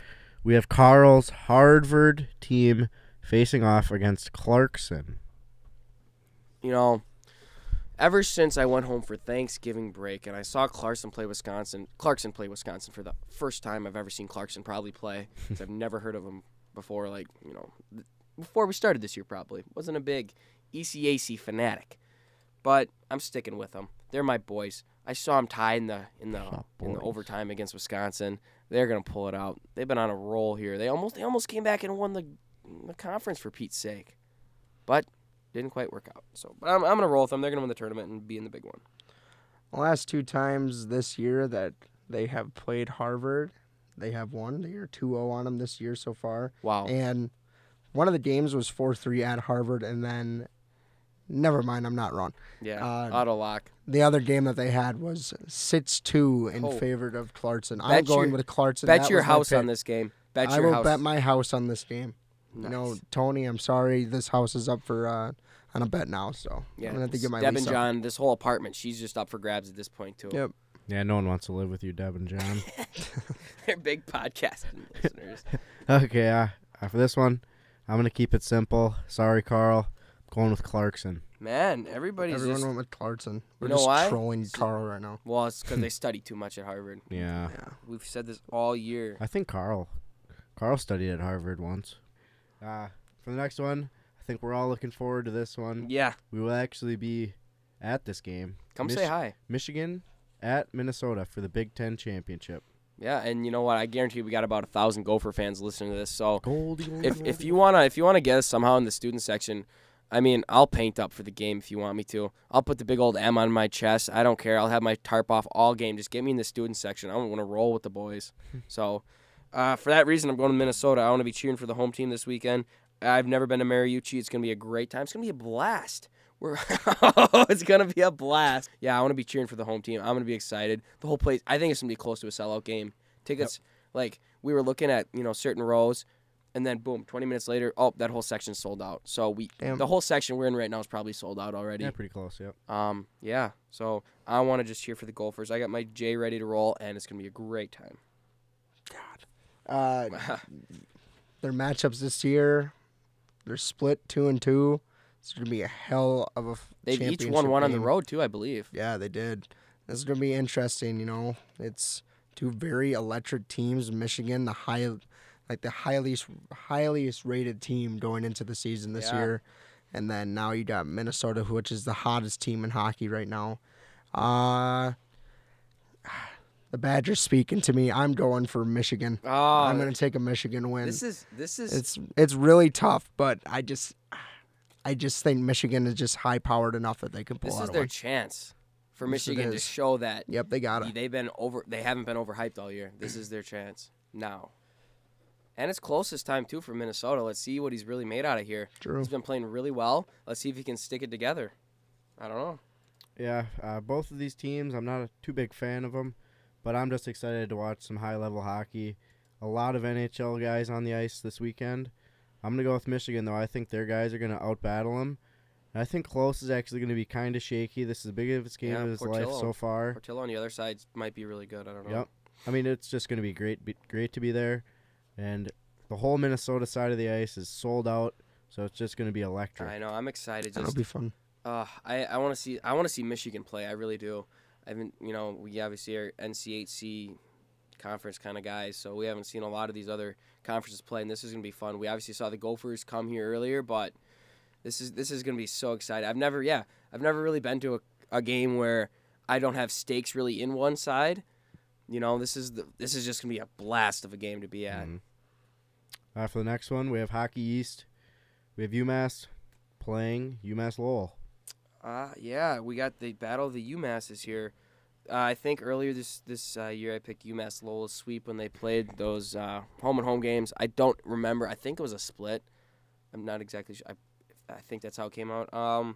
we have Carl's Harvard team facing off against Clarkson. You know, ever since I went home for Thanksgiving break and I saw Clarkson play Wisconsin, Clarkson play Wisconsin for the first time I've ever seen Clarkson probably play. <laughs> 'cause I've never heard of him before. Like you know, th- before we started this year, probably wasn't a big ECAC fanatic, but I'm sticking with them. They're my boys. I saw them tie in the in the Oh, in the overtime against Wisconsin. They're gonna pull it out. They've been on a roll here. They almost they almost came back and won the the conference for Pete's sake, but didn't quite work out. So, but I'm, I'm gonna roll with them. They're gonna win the tournament and be in the big one. The last two times this year that they have played Harvard, they have won. They are 2 0 on them this year so far. Wow. And one of the games was four three at Harvard, and then never mind, I'm not wrong. Yeah, Uh, auto lock. The other game that they had was six two in Oh. favor of Clarkson. I'm Bet going your- with Clarkson. Bet That your house on this game. Bet your house. I will house. bet my house on this game. nice. You know, Tony, I'm sorry, this house is up for uh, on a bet now, so yeah, I'm gonna have to get my Deb lease and up. John. This whole apartment, she's just up for grabs at this point too. Yep. Yeah, no one wants to live with you, Deb and John. <laughs> They're big podcasting <laughs> listeners. okay, uh, for this one, I'm gonna keep it simple. Sorry, Carl. I'm going with Clarkson. Man, everybody's Everyone just went with Clarkson. We're You know just why? trolling Carl right now. well, it's because they <laughs> study too much at Harvard. Yeah, Yeah. We've said this all year. I think Carl. Carl studied at Harvard once. Uh, for the next one, I think we're all looking forward to this one. Yeah, We will actually be at this game. come Mich- say hi. Michigan at Minnesota for the Big Ten championship. Yeah, and you know what? I guarantee we got about a thousand Gopher fans listening to this. So Goldie, goldie, if if you wanna if you wanna get us somehow in the student section, I mean, I'll paint up for the game if you want me to. I'll put the big old M on my chest. I don't care. I'll have my tarp off all game. Just get me in the student section. I want to roll with the boys. <laughs> so, uh, for that reason, I'm going to Minnesota. I want to be cheering for the home team this weekend. I've never been to Mariucci. It's going to be a great time. It's going to be a blast. We're <laughs> it's going to be a blast. Yeah, I want to be cheering for the home team. I'm going to be excited. The whole place. I think it's going to be close to a sellout game. Tickets, like we were looking at, you know, certain rows and then boom, 20 minutes later, oh, that whole section sold out. So we, Damn. the whole section we're in right now is probably sold out already. yeah, pretty close. Yep. Um, yeah. So I want to just cheer for the Gophers. I got my J ready to roll, and it's gonna be a great time. God. Uh, <laughs> their matchups this year, they're split two and two. It's gonna be a hell of a They've each won one on the road too, I believe. Yeah, they did. This is gonna be interesting. You know, it's two very electric teams. Michigan, the high, like the highest highest rated team going into the season this Yeah. year, and then now you got Minnesota, which is the hottest team in hockey right now. Uh the Badgers speaking to me. I'm going for Michigan. Oh, I'm gonna take a Michigan win. this is this is It's it's really tough, but I just I just think Michigan is just high powered enough that they can pull this out is their win. chance for Yes, Michigan to show that Yep, they got it. they've been over. They haven't been overhyped all year. This is their chance now, and it's close this time too for Minnesota. Let's see what he's really made out of here. True. He's been playing really well. Let's see if he can stick it together. I don't know. Yeah, uh, both of these teams, I'm not a too big fan of them, but I'm just excited to watch some high level hockey. A lot of NHL guys on the ice this weekend. I'm gonna go with Michigan though. I think their guys are gonna outbattle them. And I think Close is actually gonna be kind of shaky. This is the biggest game Yeah, of his life so far. Portillo on the other side might be really good. I don't know. Yep. I mean, it's just gonna be great, be, great to be there, and the whole Minnesota side of the ice is sold out, so it's just gonna be electric. I know. I'm excited. That'll be fun. Uh, I, I want to see I want to see Michigan play. I really do. I haven't you know we obviously are NCHC conference kind of guys, so we haven't seen a lot of these other conferences play, and this is gonna be fun. We obviously saw the Gophers come here earlier, but this is this is gonna be so exciting. I've never yeah I've never really been to a, a game where I don't have stakes really in one side. You know this is the this is just gonna be a blast of a game to be at. Mhm. Uh, for the next one, we have Hockey East. We have UMass playing UMass Lowell. Uh, yeah, we got the Battle of the UMasses here. Uh, I think earlier this this uh, year I picked UMass Lowell sweep when they played those uh, home and home games. I don't remember. I think it was a split. I'm not exactly sure. I, I think that's how it came out. Um,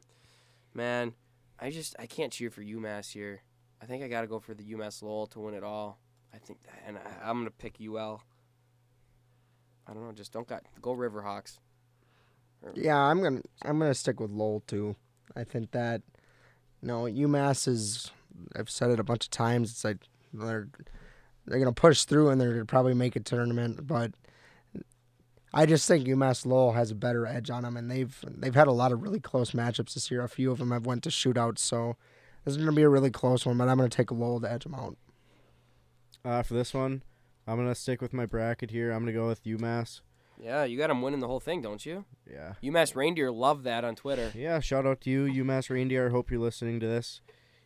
man, I just I can't cheer for UMass here. I think I got to go for the UMass Lowell to win it all. I think, that, and I, I'm gonna pick UL. I don't know. Just don't got go Riverhawks. Yeah, I'm gonna I'm gonna stick with Lowell too. I think that you no UMass is. I've said it a bunch of times. It's like they're they're gonna push through and they're gonna probably make a tournament, but I just think UMass Lowell has a better edge on them, and they've they've had a lot of really close matchups this year. A few of them have went to shootouts, so this is gonna be a really close one. But I'm gonna take Lowell to edge them out. Uh, for this one, I'm gonna stick with my bracket here. I'm gonna go with UMass. Yeah, you got them winning the whole thing, don't you? Yeah. UMass Reindeer love that on Twitter. Yeah. Shout out to you, UMass Reindeer. I hope you're listening to this.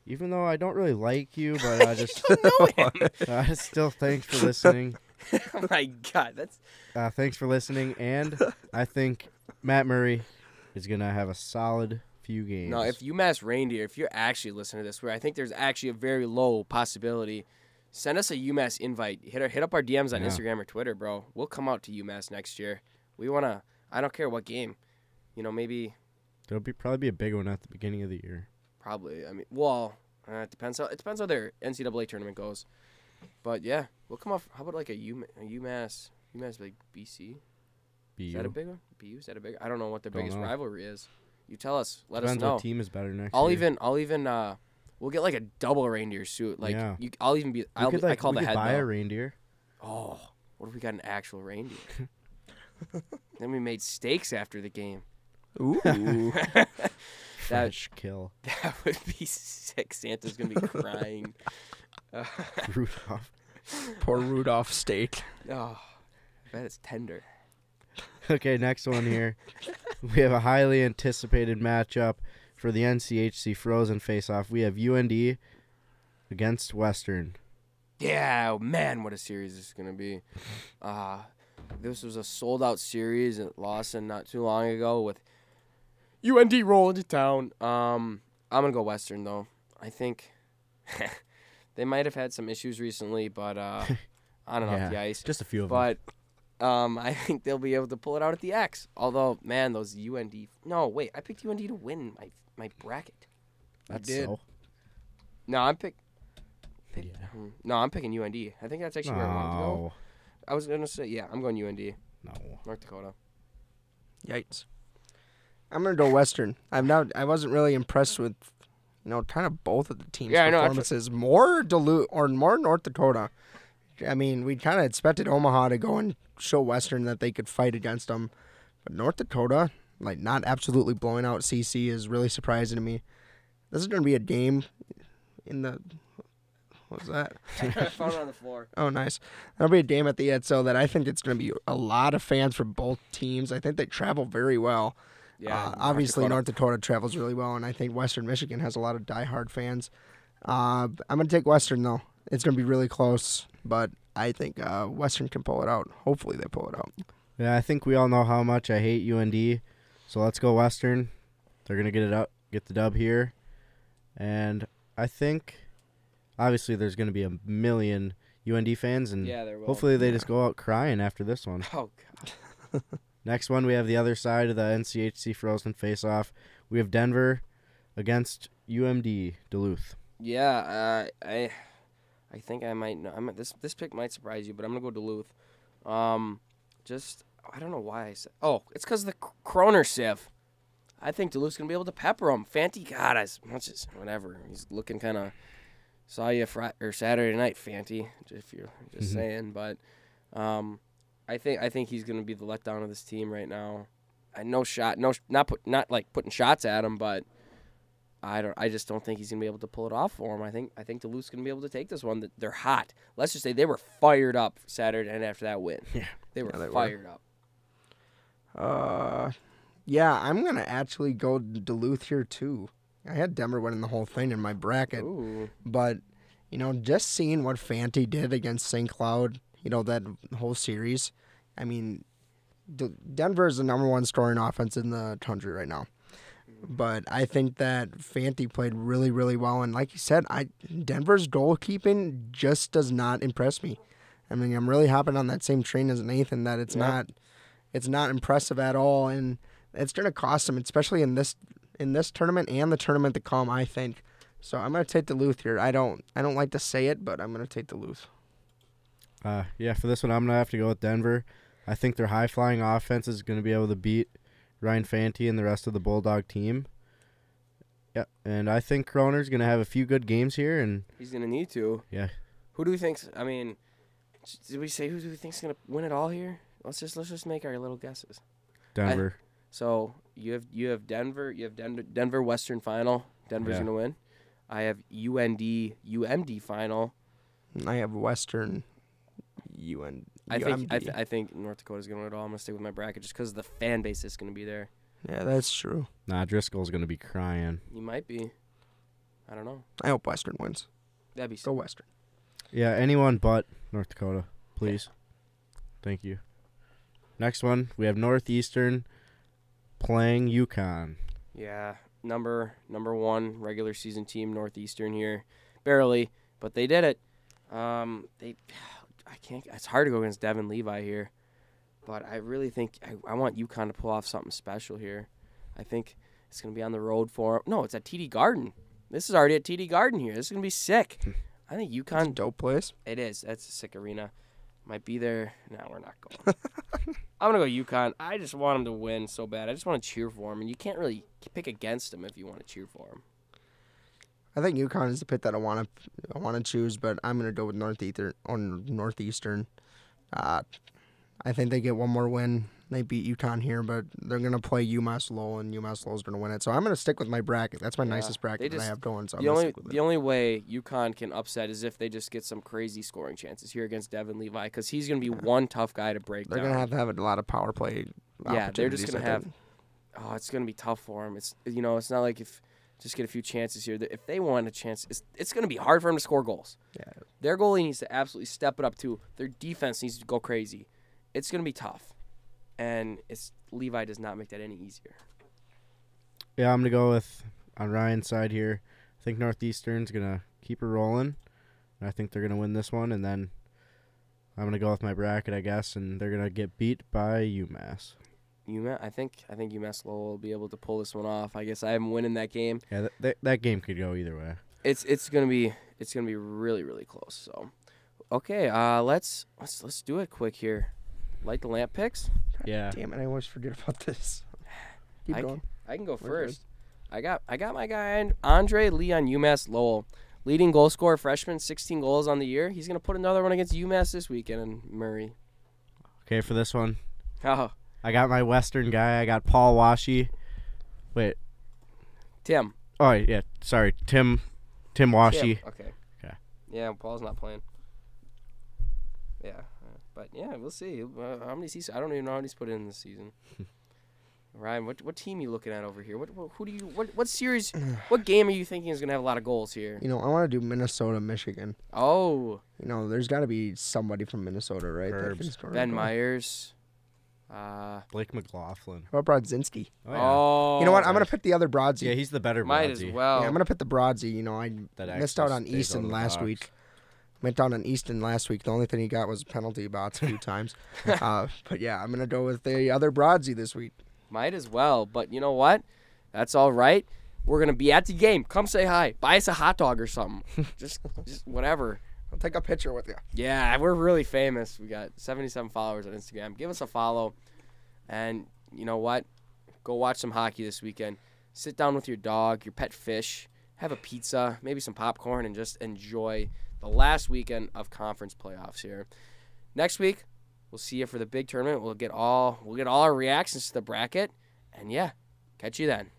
Even though I don't really like you, but I just know him. uh, still thanks for listening. <laughs> oh my god, that's Uh, thanks for listening, and <laughs> I think Matt Murray is gonna have a solid few games. no. If UMass Reindeer, if you're actually listening to this, where I think there's actually a very low possibility, send us a UMass invite. Hit our, hit up our DMs on Yeah. Instagram or Twitter, bro. We'll come out to UMass next year. We wanna. I don't care what game. You know, maybe There'll be probably be a big one at the beginning of the year. probably. I mean, well, uh, it depends. How, it depends how their NCAA tournament goes. But yeah, we'll come off. How about like a, UMass, UMass like BC? Is that a big one? BU is that a big? I don't know what their Don't biggest know. rivalry is. You tell us. Let Depends us know. what team is better next I'll year. even. I'll even. uh We'll get like a double reindeer suit. Like Yeah. you, I'll even be. I'll could, be, I call we the could head. buy though. a reindeer. Oh, what if we got an actual reindeer? <laughs> then we made steaks after the game. Ooh. <laughs> that Fresh kill. <laughs> that would be sick. Santa's gonna be crying. Uh, Rudolph. Poor Rudolph steak. oh, I bet it's tender. Okay, next one here. we have a highly anticipated matchup for the NCHC Frozen Face-Off. We have UND against Western. Yeah, oh, man, what a series this is gonna be. <laughs> Uh this was a sold out series at Lawson not too long ago with UND rolling to town. Um, I'm gonna go Western though. I think <laughs> they might have had some issues recently, but uh, <laughs> and Yeah. off the ice. Just a few of them. But um, I think they'll be able to pull it out at the X. Although, man, those UND. No, wait, I picked UND to win my my bracket. That's did. so. No, I'm pick. pick Yeah. hmm, No, I'm picking UND. I think that's actually where I want to go. No. I was gonna say, yeah, I'm going UND, No. North Dakota. Yikes. I'm gonna go Western. I'm not. I wasn't really impressed with, you know, kind of both of the teams' Yeah, I know, I tr- performances. more Duluth or more North Dakota. I mean, we kind of expected Omaha to go and show Western that they could fight against them, but North Dakota, like, not absolutely blowing out CC is really surprising to me. This is gonna be a game in the. What was that? I found it on the floor. Oh, nice. That'll be a game at the ETSO that I think it's going to be a lot of fans for both teams. I think they travel very well. Yeah, Uh, North obviously, Dakota. North Dakota travels really well, and I think Western Michigan has a lot of diehard fans. Uh, I'm going to take Western, though. It's going to be really close, but I think uh, Western can pull it out. Hopefully, they pull it out. Yeah, I think we all know how much I hate UND. So let's go Western. They're gonna get it up, get the dub here, and I think, obviously, there's gonna be a million UND fans, and Yeah, there will. hopefully they Yeah. just go out crying after this one. Oh god. <laughs> Next one, we have the other side of the NCHC Frozen face-off. We have Denver against UMD Duluth. Yeah, uh, I, I think I might know. I'm this this pick might surprise you, but I'm gonna go Duluth. Um, just I don't know why I said. Oh, it's because the Chrona sieve. I think Duluth's gonna be able to pepper him. Fanti, God, as much as whatever. He's looking kind of. Saw you Friday or Saturday night, Fanti. If you're just Mhm. saying, but um, I think I think he's gonna be the letdown of this team right now. I no shot, no not put not like putting shots at him, but I don't. I just don't think he's gonna be able to pull it off for him. I think. I think Duluth's gonna be able to take this one. They're hot. Let's just say they were fired up Saturday and after that win. <laughs> Yeah. they were Yeah, they were. fired up. Uh, yeah, I'm going to actually go Duluth here, too. I had Denver winning the whole thing in my bracket. Ooh. But you know, just seeing what Fanti did against St. Cloud, you know that whole series. I mean, D- Denver is the number one scoring offense in the country right now. But I think that Fanti played really, really well, and like you said, I Denver's goalkeeping just does not impress me. I mean, I'm really hopping on that same train as Nathan that it's Yeah. not, it's not impressive at all, and it's going to cost them, especially in this in this tournament and the tournament to come. I think. So I'm gonna take Duluth here. I don't I don't like to say it, but I'm gonna take Duluth. Uh, yeah, for this one, I'm gonna have to go with Denver. I think their high flying offense is gonna be able to beat Ryan Fanti and the rest of the Bulldog team. Yep, and I think Chrona's gonna have a few good games here, and He's gonna need to. Yeah. Who do we think's? I mean, did we say who do we think's gonna win it all here? Let's just let's just make our little guesses. Denver. So you have you have Denver, you have Denver, Denver Western final. Denver's Yeah. gonna win. I have UND UMD final. I have Western. UN. I think I, th- I think North Dakota's gonna win it all. I'm gonna stick with my bracket just because the fan base is gonna be there. yeah, that's true. nah, Driscoll's gonna be crying. You might be. I don't know. I hope Western wins. That'd be Go Western. Yeah, anyone but North Dakota, please. Thank you. Next one, we have Northeastern playing UConn. Yeah, number number one regular season team Northeastern here, barely, but they did it. Um, they, <sighs> I can't. It's hard to go against Devon Levi here. but I really think I, I want UConn to pull off something special here. I think it's gonna be on the road for no, it's at TD Garden. This is already at TD Garden here. This is gonna be sick. I think It's a UConn. dope place. It is. That's a sick arena. Might be there. No, we're not going. <laughs> I'm gonna go UConn. I just want them to win so bad. I just want to cheer for them, and you can't really pick against them if you want to cheer for them. I think UConn is the pick that I want to I want to choose, but I'm gonna go with Northeastern on Northeastern. Uh, I think they get one more win. They beat UConn here, but they're gonna play UMass Lowell, and UMass Lowell's gonna win it. So I'm gonna stick with my bracket. That's my Yeah, nicest bracket they that I have going. So the only the only way UConn can upset is if they just get some crazy scoring chances here against Devon Levi, because he's gonna be one tough guy to break They're down. gonna have to have a lot of power play. Yeah, they're just gonna have- oh, it's gonna be tough for him. It's you know, it's not like if just get a few chances here. If they want a chance, it's it's gonna be hard for him to score goals. Yeah. Their goalie needs to absolutely step it up too. Their defense needs to go crazy. It's gonna be tough, and it's Levi does not make that any easier. Yeah, I'm gonna go with on Ryan's side here. I think Northeastern's gonna keep it rolling. And I think they're gonna win this one, and then I'm gonna go with my bracket, I guess, and they're gonna get beat by UMass. UMass, I think I think UMass Lowell will be able to pull this one off. I guess I am winning that game. Yeah, that, that, that game could go either way. It's it's gonna be it's gonna be really really close. So, okay, uh, let's let's let's do it quick here. Light the lamp picks. Yeah. Damn it! I always forget about this. <laughs> Keep I going. I can go We're first. I got I got my guy Andre Lee on UMass Lowell, leading goal scorer freshman, 16 goals on the year. He's gonna put another one against UMass this weekend in Murray. Okay, for this one, <laughs> Oh, I got my Western guy. I got Paul Washe. Wait. Tim. Oh yeah, sorry, Tim. Tim Washe. Tim. Okay. Okay. Yeah, Paul's not playing. Yeah, but yeah, we'll see. Uh, how many seasons? I don't even know how many he's put in this season. <laughs> Ryan, what what team you looking at over here? What, what who do you what what series? <sighs> what game are you thinking is gonna have a lot of goals here? You know, I want to do Minnesota, Michigan. Oh, You know, there's got to be somebody from Minnesota, right? Herbs. Ben goal. Meyers. Uh, Blake McLaughlin. How about Brodzinski? Oh, yeah. oh, you know what? I'm gonna right. pick the other Brodsy. yeah, he's the better might as well. Yeah, I'm gonna put the Brodsy. You know, I That missed out on Easton out last box. week. Went down on Easton last week. The only thing he got was penalty bots a few <laughs> times. uh, but yeah, I'm gonna go with the other Brodsy this week. Might as well, but you know what? That's all right. We're gonna be at the game. Come say hi. Buy us a hot dog or something. <laughs> just, just whatever. I'll take a picture with you. Yeah, we're really famous. We got 77 followers on Instagram. Give us a follow, and you know what? Go watch some hockey this weekend. Sit down with your dog, your pet fish, have a pizza, maybe some popcorn, and just enjoy the last weekend of conference playoffs here. Next week, we'll see you for the big tournament. We'll get all we'll get all our reactions to the bracket, and yeah, catch you then.